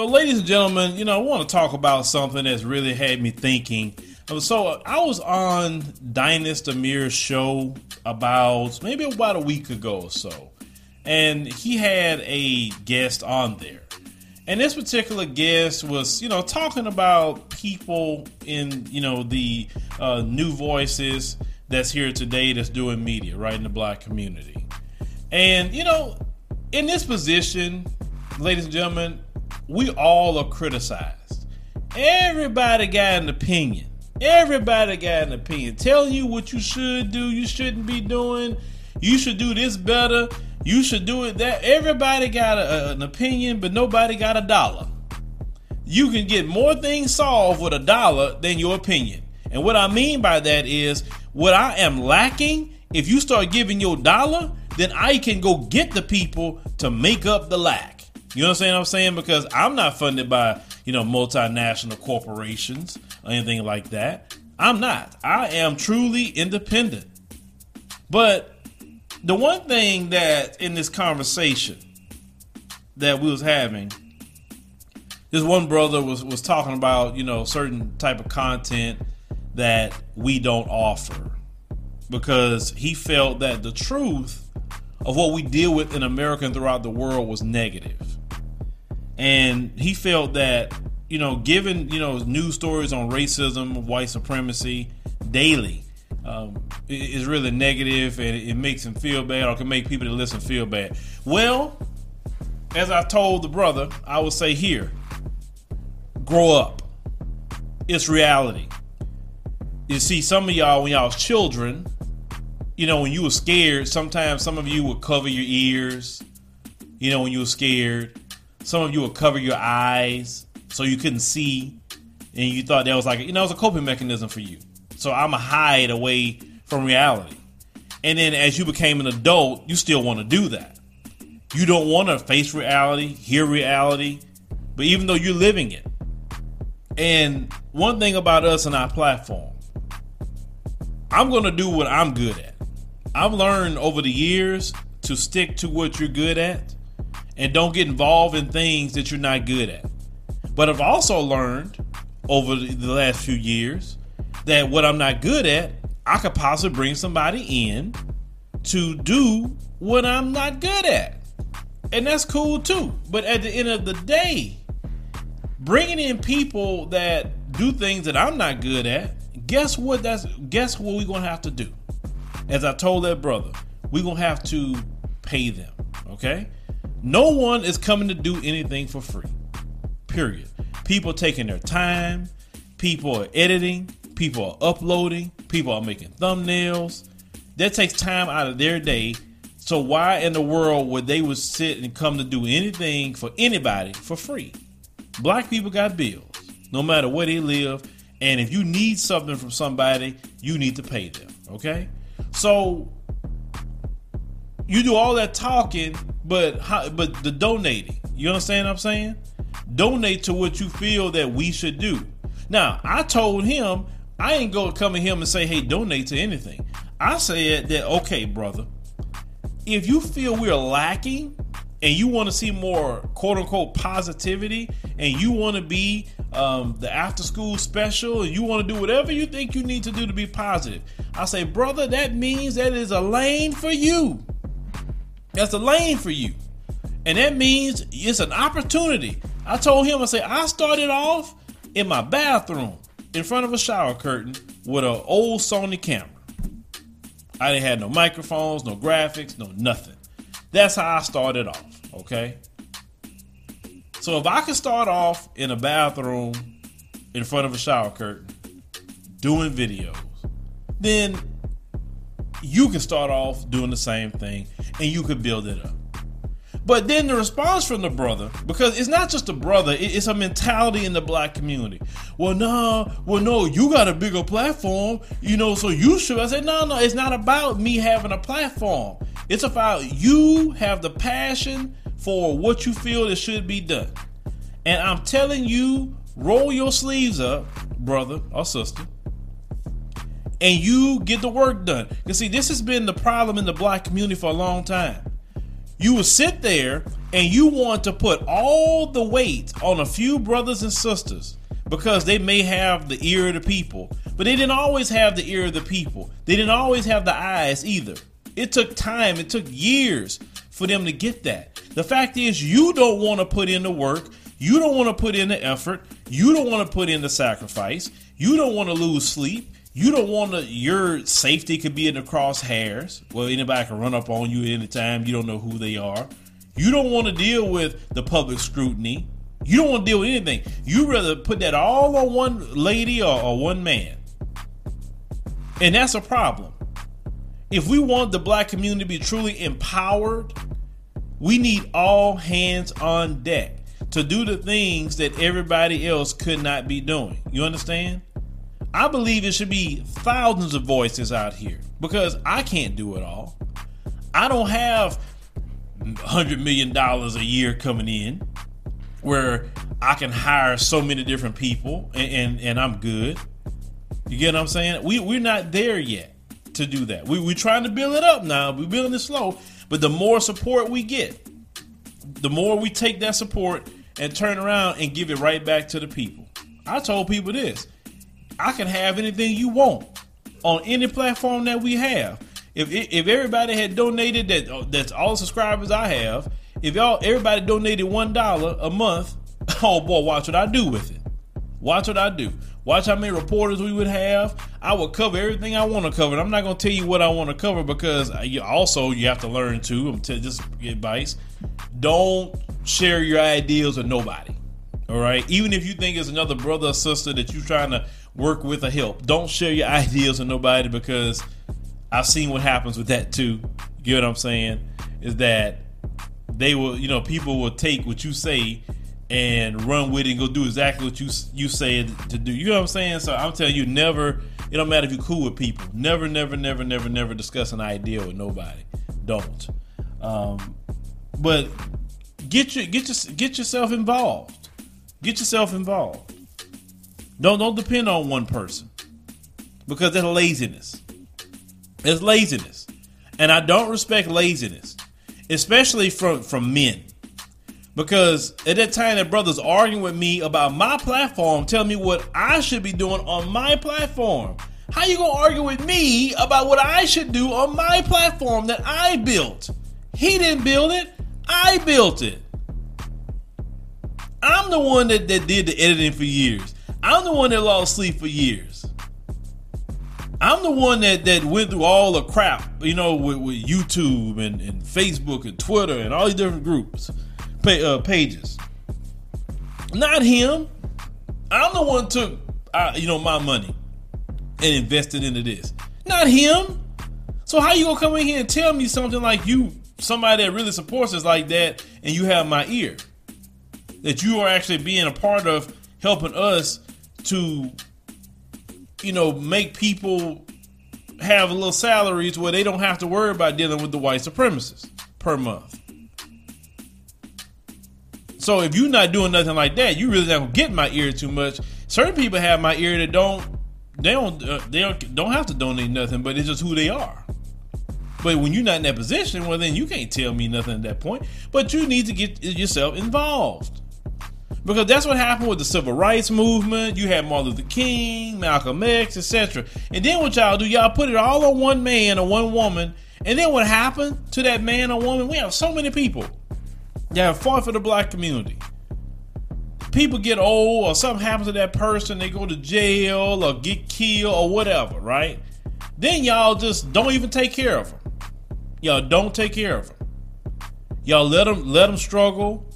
So, ladies and gentlemen, you know, I want to talk about something that's really had me thinking. So, I was on Dinas Demir's show about maybe about a week ago or so, and he had a guest on there. And this particular guest was, you know, talking about people in, you know, the uh, new voices that's here today that's doing media, right, in the black community. And, you know, in this position, ladies and gentlemen, we all are criticized. Everybody got an opinion. Everybody got an opinion. Telling you what you should do, you shouldn't be doing. You should do this better. You should do it that. Everybody got a, an opinion, but nobody got a dollar. You can get more things solved with a dollar than your opinion. And what I mean by that is what I am lacking, if you start giving your dollar, then I can go get the people to make up the lack. You understand what I'm saying? Because I'm not funded by, you know, multinational corporations or anything like that. I'm not. I am truly independent. But the one thing that in this conversation that we was having, this one brother was was talking about, you know, certain type of content that we don't offer because he felt that the truth of what we deal with in America and throughout the world was negative. And he felt that, you know, given, you know, news stories on racism, white supremacy daily um, is really negative and it makes him feel bad or can make people that listen feel bad. Well, as I told the brother, I would say here, grow up. It's reality. You see, some of y'all, when y'all was children, you know, when you were scared, sometimes some of you would cover your ears. You know, when you were scared, some of you would cover your eyes so you couldn't see, and you thought that was like, you know, it was a coping mechanism for you. So I'm a hide away from reality. And then as you became an adult, you still want to do that. You don't want to face reality, hear reality, but even though you're living it. And one thing about us and our platform, I'm going to do what I'm good at. I've learned over the years to stick to what you're good at and don't get involved in things that you're not good at. But I've also learned over the last few years that what I'm not good at, I could possibly bring somebody in to do what I'm not good at. And that's cool too. But at the end of the day, bringing in people that do things that I'm not good at guess what? That's guess what we're gonna have to do. As I told that brother, we're gonna have to pay them. Okay? No one is coming to do anything for free. Period. People taking their time, people are editing, people are uploading, people are making thumbnails. That takes time out of their day. So why in the world would they would sit and come to do anything for anybody for free? Black people got bills, no matter where they live and if you need something from somebody, you need to pay them. Okay? So you do all that talking, but how, but the donating. You understand what I'm saying? Donate to what you feel that we should do. Now, I told him I ain't gonna come to him and say, "Hey, donate to anything." I said that, okay, brother, if you feel we're lacking and you want to see more quote unquote positivity and you want to be um, the after school special and you want to do whatever you think you need to do to be positive, I say, brother, that means that is a lane for you. That's a lane for you. And that means it's an opportunity. I told him, I said, I started off in my bathroom in front of a shower curtain with an old Sony camera. I didn't have no microphones, no graphics, no nothing. That's how I started off, okay? So if I can start off in a bathroom in front of a shower curtain doing videos, then you can start off doing the same thing and you could build it up. But then the response from the brother, because it's not just a brother, it's a mentality in the black community. Well, no, well, no, you got a bigger platform, you know, so you should. I said, no, no, it's not about me having a platform. It's about you have the passion for what you feel that should be done. And I'm telling you, roll your sleeves up, brother or sister, and you get the work done. You see, this has been the problem in the black community for a long time. You will sit there and you want to put all the weight on a few brothers and sisters because they may have the ear of the people, but they didn't always have the ear of the people. They didn't always have the eyes either. It took time, it took years for them to get that. The fact is, you don't want to put in the work, you don't want to put in the effort, you don't want to put in the sacrifice, you don't want to lose sleep. You don't want to, your safety could be in the crosshairs. Well, anybody can run up on you at any time. You don't know who they are. You don't want to deal with the public scrutiny. You don't want to deal with anything. You rather put that all on one lady or, or one man. And that's a problem. If we want the black community to be truly empowered, we need all hands on deck to do the things that everybody else could not be doing. You understand? I believe it should be thousands of voices out here because I can't do it all. I don't have hundred million dollars a year coming in where I can hire so many different people and, and, and I'm good. You get what I'm saying? We we're not there yet to do that. We we're trying to build it up now. We're building it slow, but the more support we get, the more we take that support and turn around and give it right back to the people. I told people this. I can have anything you want on any platform that we have. If if everybody had donated that uh, that's all the subscribers I have, if y'all everybody donated one dollar a month, oh boy, watch what I do with it. Watch what I do. Watch how many reporters we would have. I would cover everything I want to cover. I'm not going to tell you what I want to cover because you also you have to learn too. I'm t- just advice. Don't share your ideas with nobody. All right. Even if you think it's another brother or sister that you're trying to work with or help, don't share your ideas with nobody because I've seen what happens with that too. You get what I'm saying? Is that they will, you know, people will take what you say and run with it and go do exactly what you you say to do. You know what I'm saying? So I'm telling you, never. It don't matter if you're cool with people. Never, never, never, never, never discuss an idea with nobody. Don't. Um, but get your get your get yourself involved. Get yourself involved. Don't don't depend on one person because that's laziness. It's laziness. And I don't respect laziness, especially from, from men. Because at that time that brother's arguing with me about my platform, tell me what I should be doing on my platform. How you gonna argue with me about what I should do on my platform that I built? He didn't build it, I built it. I'm the one that, that did the editing for years. I'm the one that lost sleep for years. I'm the one that that went through all the crap, you know, with, with YouTube and, and, Facebook and Twitter and all these different groups, pay, uh, pages. Not him. I'm the one took, uh, you know, my money and invested into this. Not him. So how you gonna come in here and tell me something like you, somebody that really supports us like that, and you have my ear? That you are actually being a part of helping us to you know, make people have a little salaries where they don't have to worry about dealing with the white supremacists per month. So if you're not doing nothing like that, you really don't get my ear too much. Certain people have my ear that don't, they don't, uh, they don't, don't have to donate nothing, but it's just who they are. But when you're not in that position, well, then you can't tell me nothing at that point. But you need to get yourself involved. Because that's what happened with the civil rights movement. You had Martin Luther King, Malcolm X, etc. And then what y'all do, y'all put it all on one man or one woman. And then what happened to that man or woman? We have so many people that have fought for the black community. People get old or something happens to that person, they go to jail or get killed or whatever, right? Then y'all just don't even take care of them. Y'all don't take care of them. Y'all let them let them struggle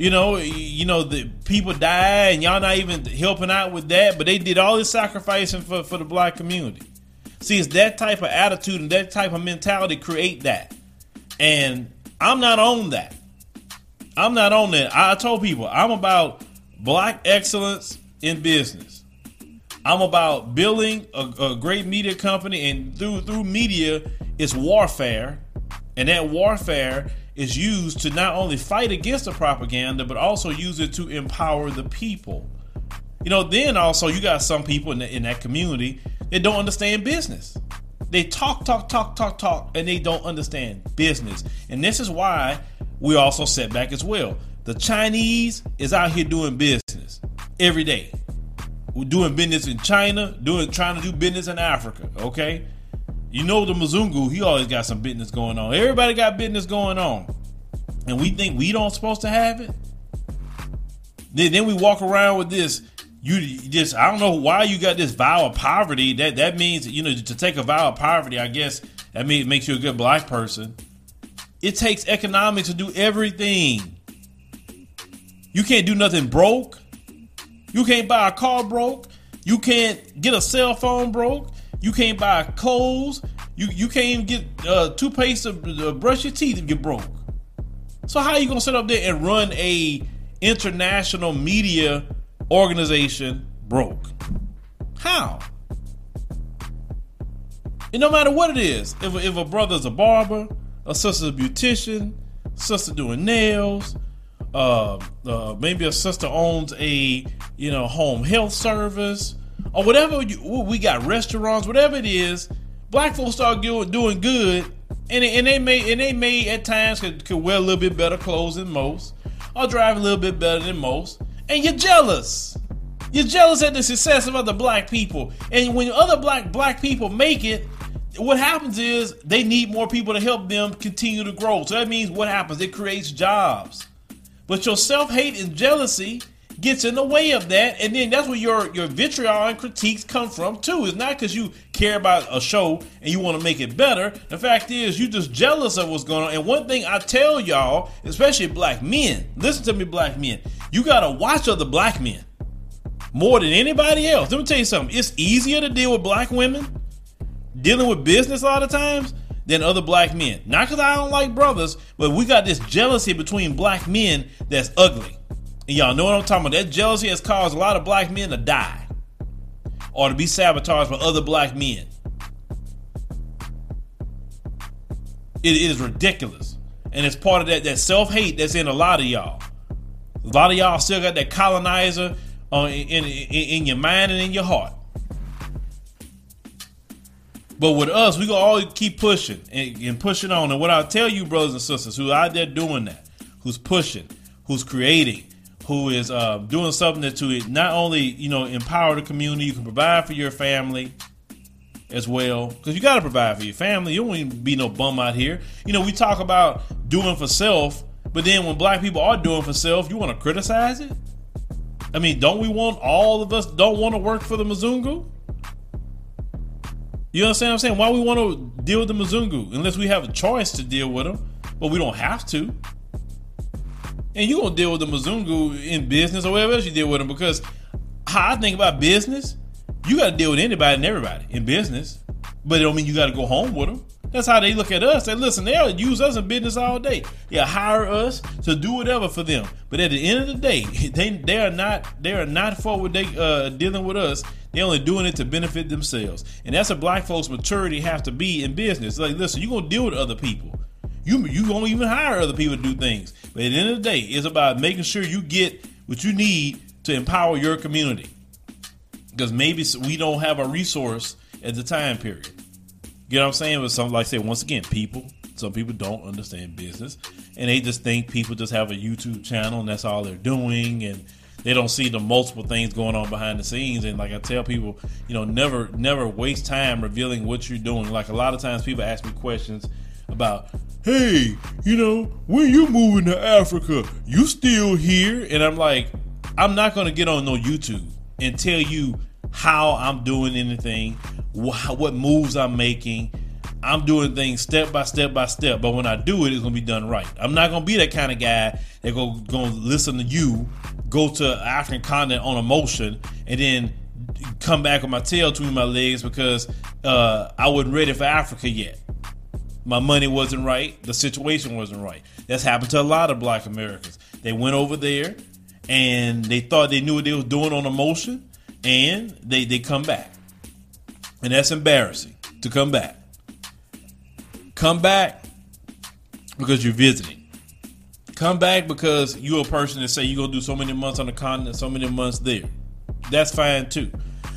you know, you know the people die and y'all not even helping out with that, but they did all this sacrificing for, for the black community. See, it's that type of attitude and that type of mentality create that. And I'm not on that. I'm not on that. I told people I'm about black excellence in business. I'm about building a, a great media company, and through through media, it's warfare, and that warfare is used to not only fight against the propaganda, but also use it to empower the people. You know, then also you got some people in, the, in that community that don't understand business. They talk, talk, talk, talk, talk, and they don't understand business. And this is why we also set back as well. The Chinese is out here doing business every day. We're doing business in China, doing trying to do business in Africa. Okay, you know the Mzungu, he always got some business going on. Everybody got business going on, and we think we don't supposed to have it. Then, then we walk around with this. You just I don't know why you got this vow of poverty. That that means you know to take a vow of poverty. I guess that means makes you a good black person. It takes economics to do everything. You can't do nothing broke. You can't buy a car broke. You can't get a cell phone broke. You can't buy clothes. You you can't even get uh, toothpaste to uh, brush your teeth if you're broke. So how are you gonna sit up there and run a international media organization broke? How? And no matter what it is, if, if a brother's a barber, a sister's a beautician, sister doing nails, uh, uh, maybe a sister owns a you know home health service or whatever you, we got restaurants, whatever it is. Black folks start doing, doing good, and, and they may and they may at times could, could wear a little bit better clothes than most, or drive a little bit better than most, and you're jealous. You're jealous at the success of other black people, and when other black black people make it, what happens is they need more people to help them continue to grow. So that means what happens? It creates jobs. But your self hate and jealousy gets in the way of that, and then that's where your your vitriol and critiques come from too. It's not because you care about a show and you want to make it better. The fact is, you're just jealous of what's going on. And one thing I tell y'all, especially black men, listen to me, black men, you gotta watch other black men more than anybody else. Let me tell you something. It's easier to deal with black women dealing with business a lot of times than other black men. Not because I don't like brothers, but we got this jealousy between black men that's ugly. Y'all know what I'm talking about. That jealousy has caused a lot of black men to die or to be sabotaged by other black men. It is ridiculous. And it's part of that, that self hate that's in a lot of y'all. A lot of y'all still got that colonizer uh, in, in, in your mind and in your heart. But with us, we gonna always keep pushing and, and pushing on. And what I tell you, brothers and sisters, who out there doing that, who's pushing, who's creating, who is uh, doing something that to it not only you know empower the community, you can provide for your family as well, because you got to provide for your family. You don't even be no bum out here. You know, we talk about doing for self, but then when black people are doing for self, you want to criticize it. I mean, don't we want all of us don't want to work for the Mzungu? You understand what I'm saying? Why we want to deal with the Mzungu unless we have a choice to deal with them, but we don't have to. And you gonna deal with the Mzungu in business or whatever else you deal with them because how I think about business, you got to deal with anybody and everybody in business, but it don't mean you got to go home with them. That's how they look at us. They listen, they'll use us in business all day. Yeah, hire us to do whatever for them. But at the end of the day, they they are not they are not for what they uh, dealing with us. They're only doing it to benefit themselves. And that's a black folks maturity have to be in business. Like, listen, you're gonna deal with other people. You you gonna even hire other people to do things. But at the end of the day, it's about making sure you get what you need to empower your community. Because maybe we don't have a resource at the time period. You know what I'm saying? But some, like I said, once again, people, some people don't understand business, and they just think people just have a YouTube channel and that's all they're doing, and they don't see the multiple things going on behind the scenes. And like I tell people, you know, never, never waste time revealing what you're doing. Like a lot of times, people ask me questions about, hey, you know, when you moving to Africa, you still here? And I'm like, I'm not gonna get on no YouTube and tell you how I'm doing anything, what moves I'm making. I'm doing things step by step by step, but when I do it, it's gonna be done right. I'm not gonna be that kind of guy that go gonna listen to you, go to African continent on emotion, and then come back with my tail between my legs because uh, I wasn't ready for Africa yet. My money wasn't right. The situation wasn't right. That's happened to a lot of Black Americans. They went over there and they thought they knew what they was doing on emotion, and they they come back, and that's embarrassing to come back. Come back because you're visiting. Come back because you're a person that say you're gonna do so many months on the continent, so many months there. That's fine too.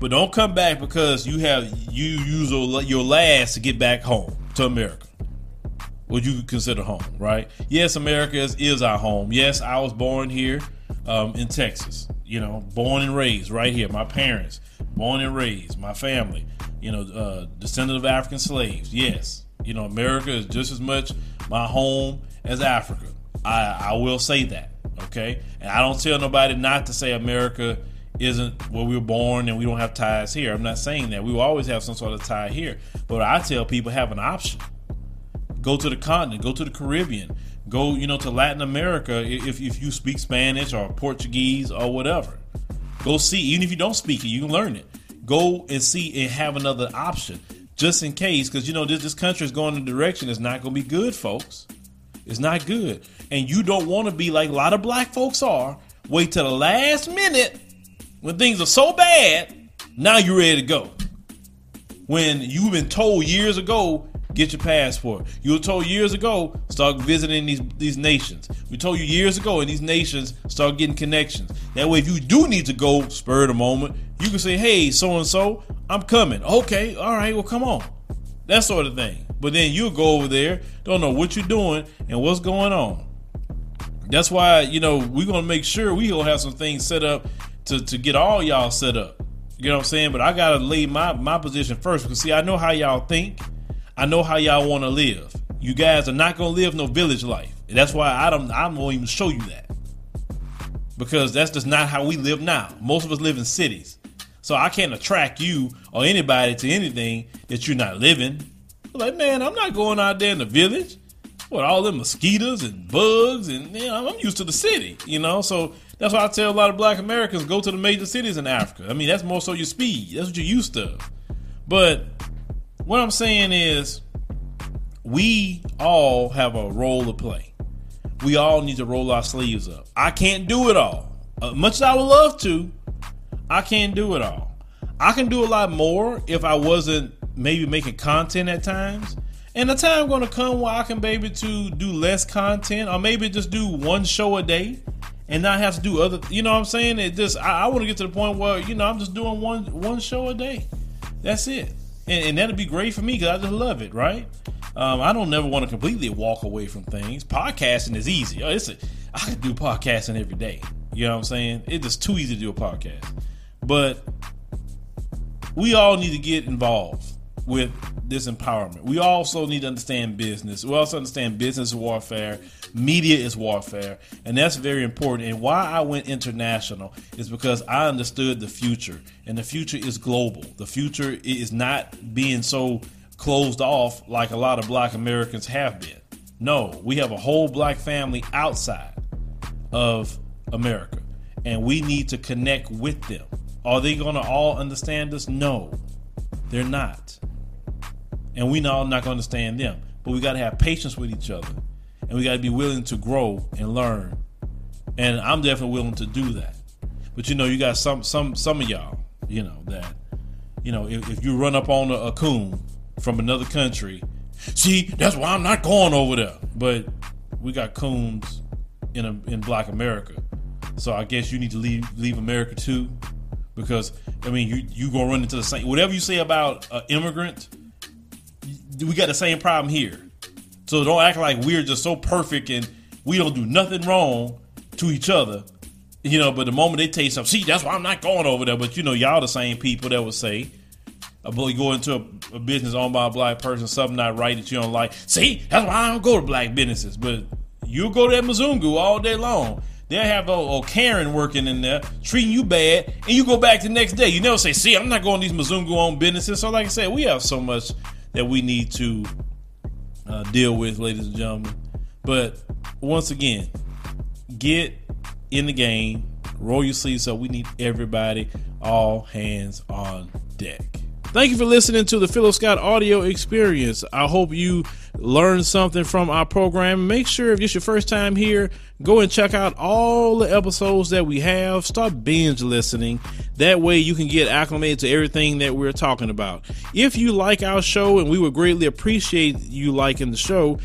But don't come back because you have you use your last to get back home to America. What you consider home, right? Yes, America is, is our home. Yes, I was born here um, in Texas, you know, born and raised right here. My parents, born and raised, my family, you know, uh, descendant of African slaves. Yes, you know, America is just as much my home as Africa. I, I will say that, okay? And I don't tell nobody not to say America isn't where we were born and we don't have ties here. I'm not saying that. We will always have some sort of tie here. But I tell people have an option. Go to the continent, go to the Caribbean, go, you know, to Latin America if, if you speak Spanish or Portuguese or whatever. Go see, even if you don't speak it, you can learn it. Go and see and have another option just in case, because you know this, this country is going in a direction that's not going to be good, folks. It's not good, and you don't want to be like a lot of black folks are. Wait till the last minute when things are so bad. Now you're ready to go. When you've been told years ago, get your passport. You were told years ago, start visiting these these nations. We told you years ago, in these nations, start getting connections. That way, if you do need to go, spur the moment, you can say, "Hey, so and so, I'm coming." Okay, all right, well, come on. That sort of thing. But then you'll go over there, don't know what you're doing and what's going on. That's why, you know, we're gonna make sure we gonna have some things set up to, to get all y'all set up. You know what I'm saying? But I gotta lay my, my position first because see, I know how y'all think. I know how y'all wanna live. You guys are not gonna live no village life. And that's why I don't I won't even show you that. Because that's just not how we live now. Most of us live in cities. So I can't attract you or anybody to anything that you're not living. Like, man, I'm not going out there in the village with all them mosquitoes and bugs, and you know, I'm used to the city, you know. So that's why I tell a lot of Black Americans go to the major cities in Africa. I mean, that's more so your speed. That's what you're used to. But what I'm saying is, we all have a role to play. We all need to roll our sleeves up. I can't do it all. Uh, much as I would love to, I can't do it all. I can do a lot more if I wasn't maybe making content at times. And the time gonna come where I can be able to do less content or maybe just do one show a day and not have to do other you know what I'm saying? It just I, I want to get to the point where, you know, I'm just doing one one show a day. That's it. And, and that'd be great for me because I just love it, right? Um, I don't never want to completely walk away from things. Podcasting is easy. Oh, it's a, I could do podcasting every day. You know what I'm saying? It's just too easy to do a podcast. But we all need to get involved with this empowerment. We also need to understand business. We also understand business warfare, media is warfare, and that's very important. And why I went international is because I understood the future, and the future is global. The future is not being so closed off like a lot of black Americans have been. No, we have a whole black family outside of America, and we need to connect with them. Are they going to all understand us? No, they're not and we all not going to understand them. But we got to have patience with each other, and we got to be willing to grow and learn. And I'm definitely willing to do that. But you know, you got some some some of y'all, you know that, you know, if, if you run up on a, a coon from another country, see, that's why I'm not going over there. But we got coons in a, in Black America, so I guess you need to leave leave America too, because I mean, you you gonna run into the same whatever you say about an immigrant we got the same problem here. So don't act like we're just so perfect and we don't do nothing wrong to each other. You know, but the moment they taste something, see, that's why I'm not going over there. But you know, y'all the same people that would say, a boy go into a, a, business owned by a black person, something not right that you don't like. See, that's why I don't go to black businesses. But you go to that Mzungu all day long. They'll have a, Karen working in there, treating you bad, and you go back the next day. You never say, see, I'm not going to these Mzungu owned businesses. So, like I said, we have so much that we need to uh, deal with, ladies and gentlemen. But once again, get in the game, roll your sleeves up. We need everybody, all hands on deck. Thank you for listening to the Philip Scott audio experience. I hope you learned something from our program. Make sure if it's your first time here, go and check out all the episodes that we have. Start binge listening. That way you can get acclimated to everything that we're talking about. If you like our show, and we would greatly appreciate you liking the show,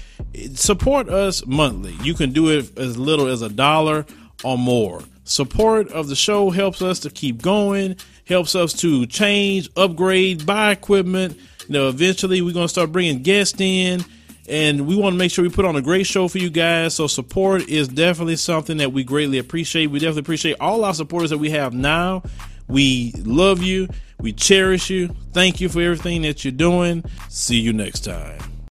support us monthly. You can do it as little as a dollar or more. Support of the show helps us to keep going helps us to change, upgrade, buy equipment. You know, eventually we're going to start bringing guests in and we want to make sure we put on a great show for you guys. So support is definitely something that we greatly appreciate. We definitely appreciate all our supporters that we have now. We love you. We cherish you. Thank you for everything that you're doing. See you next time.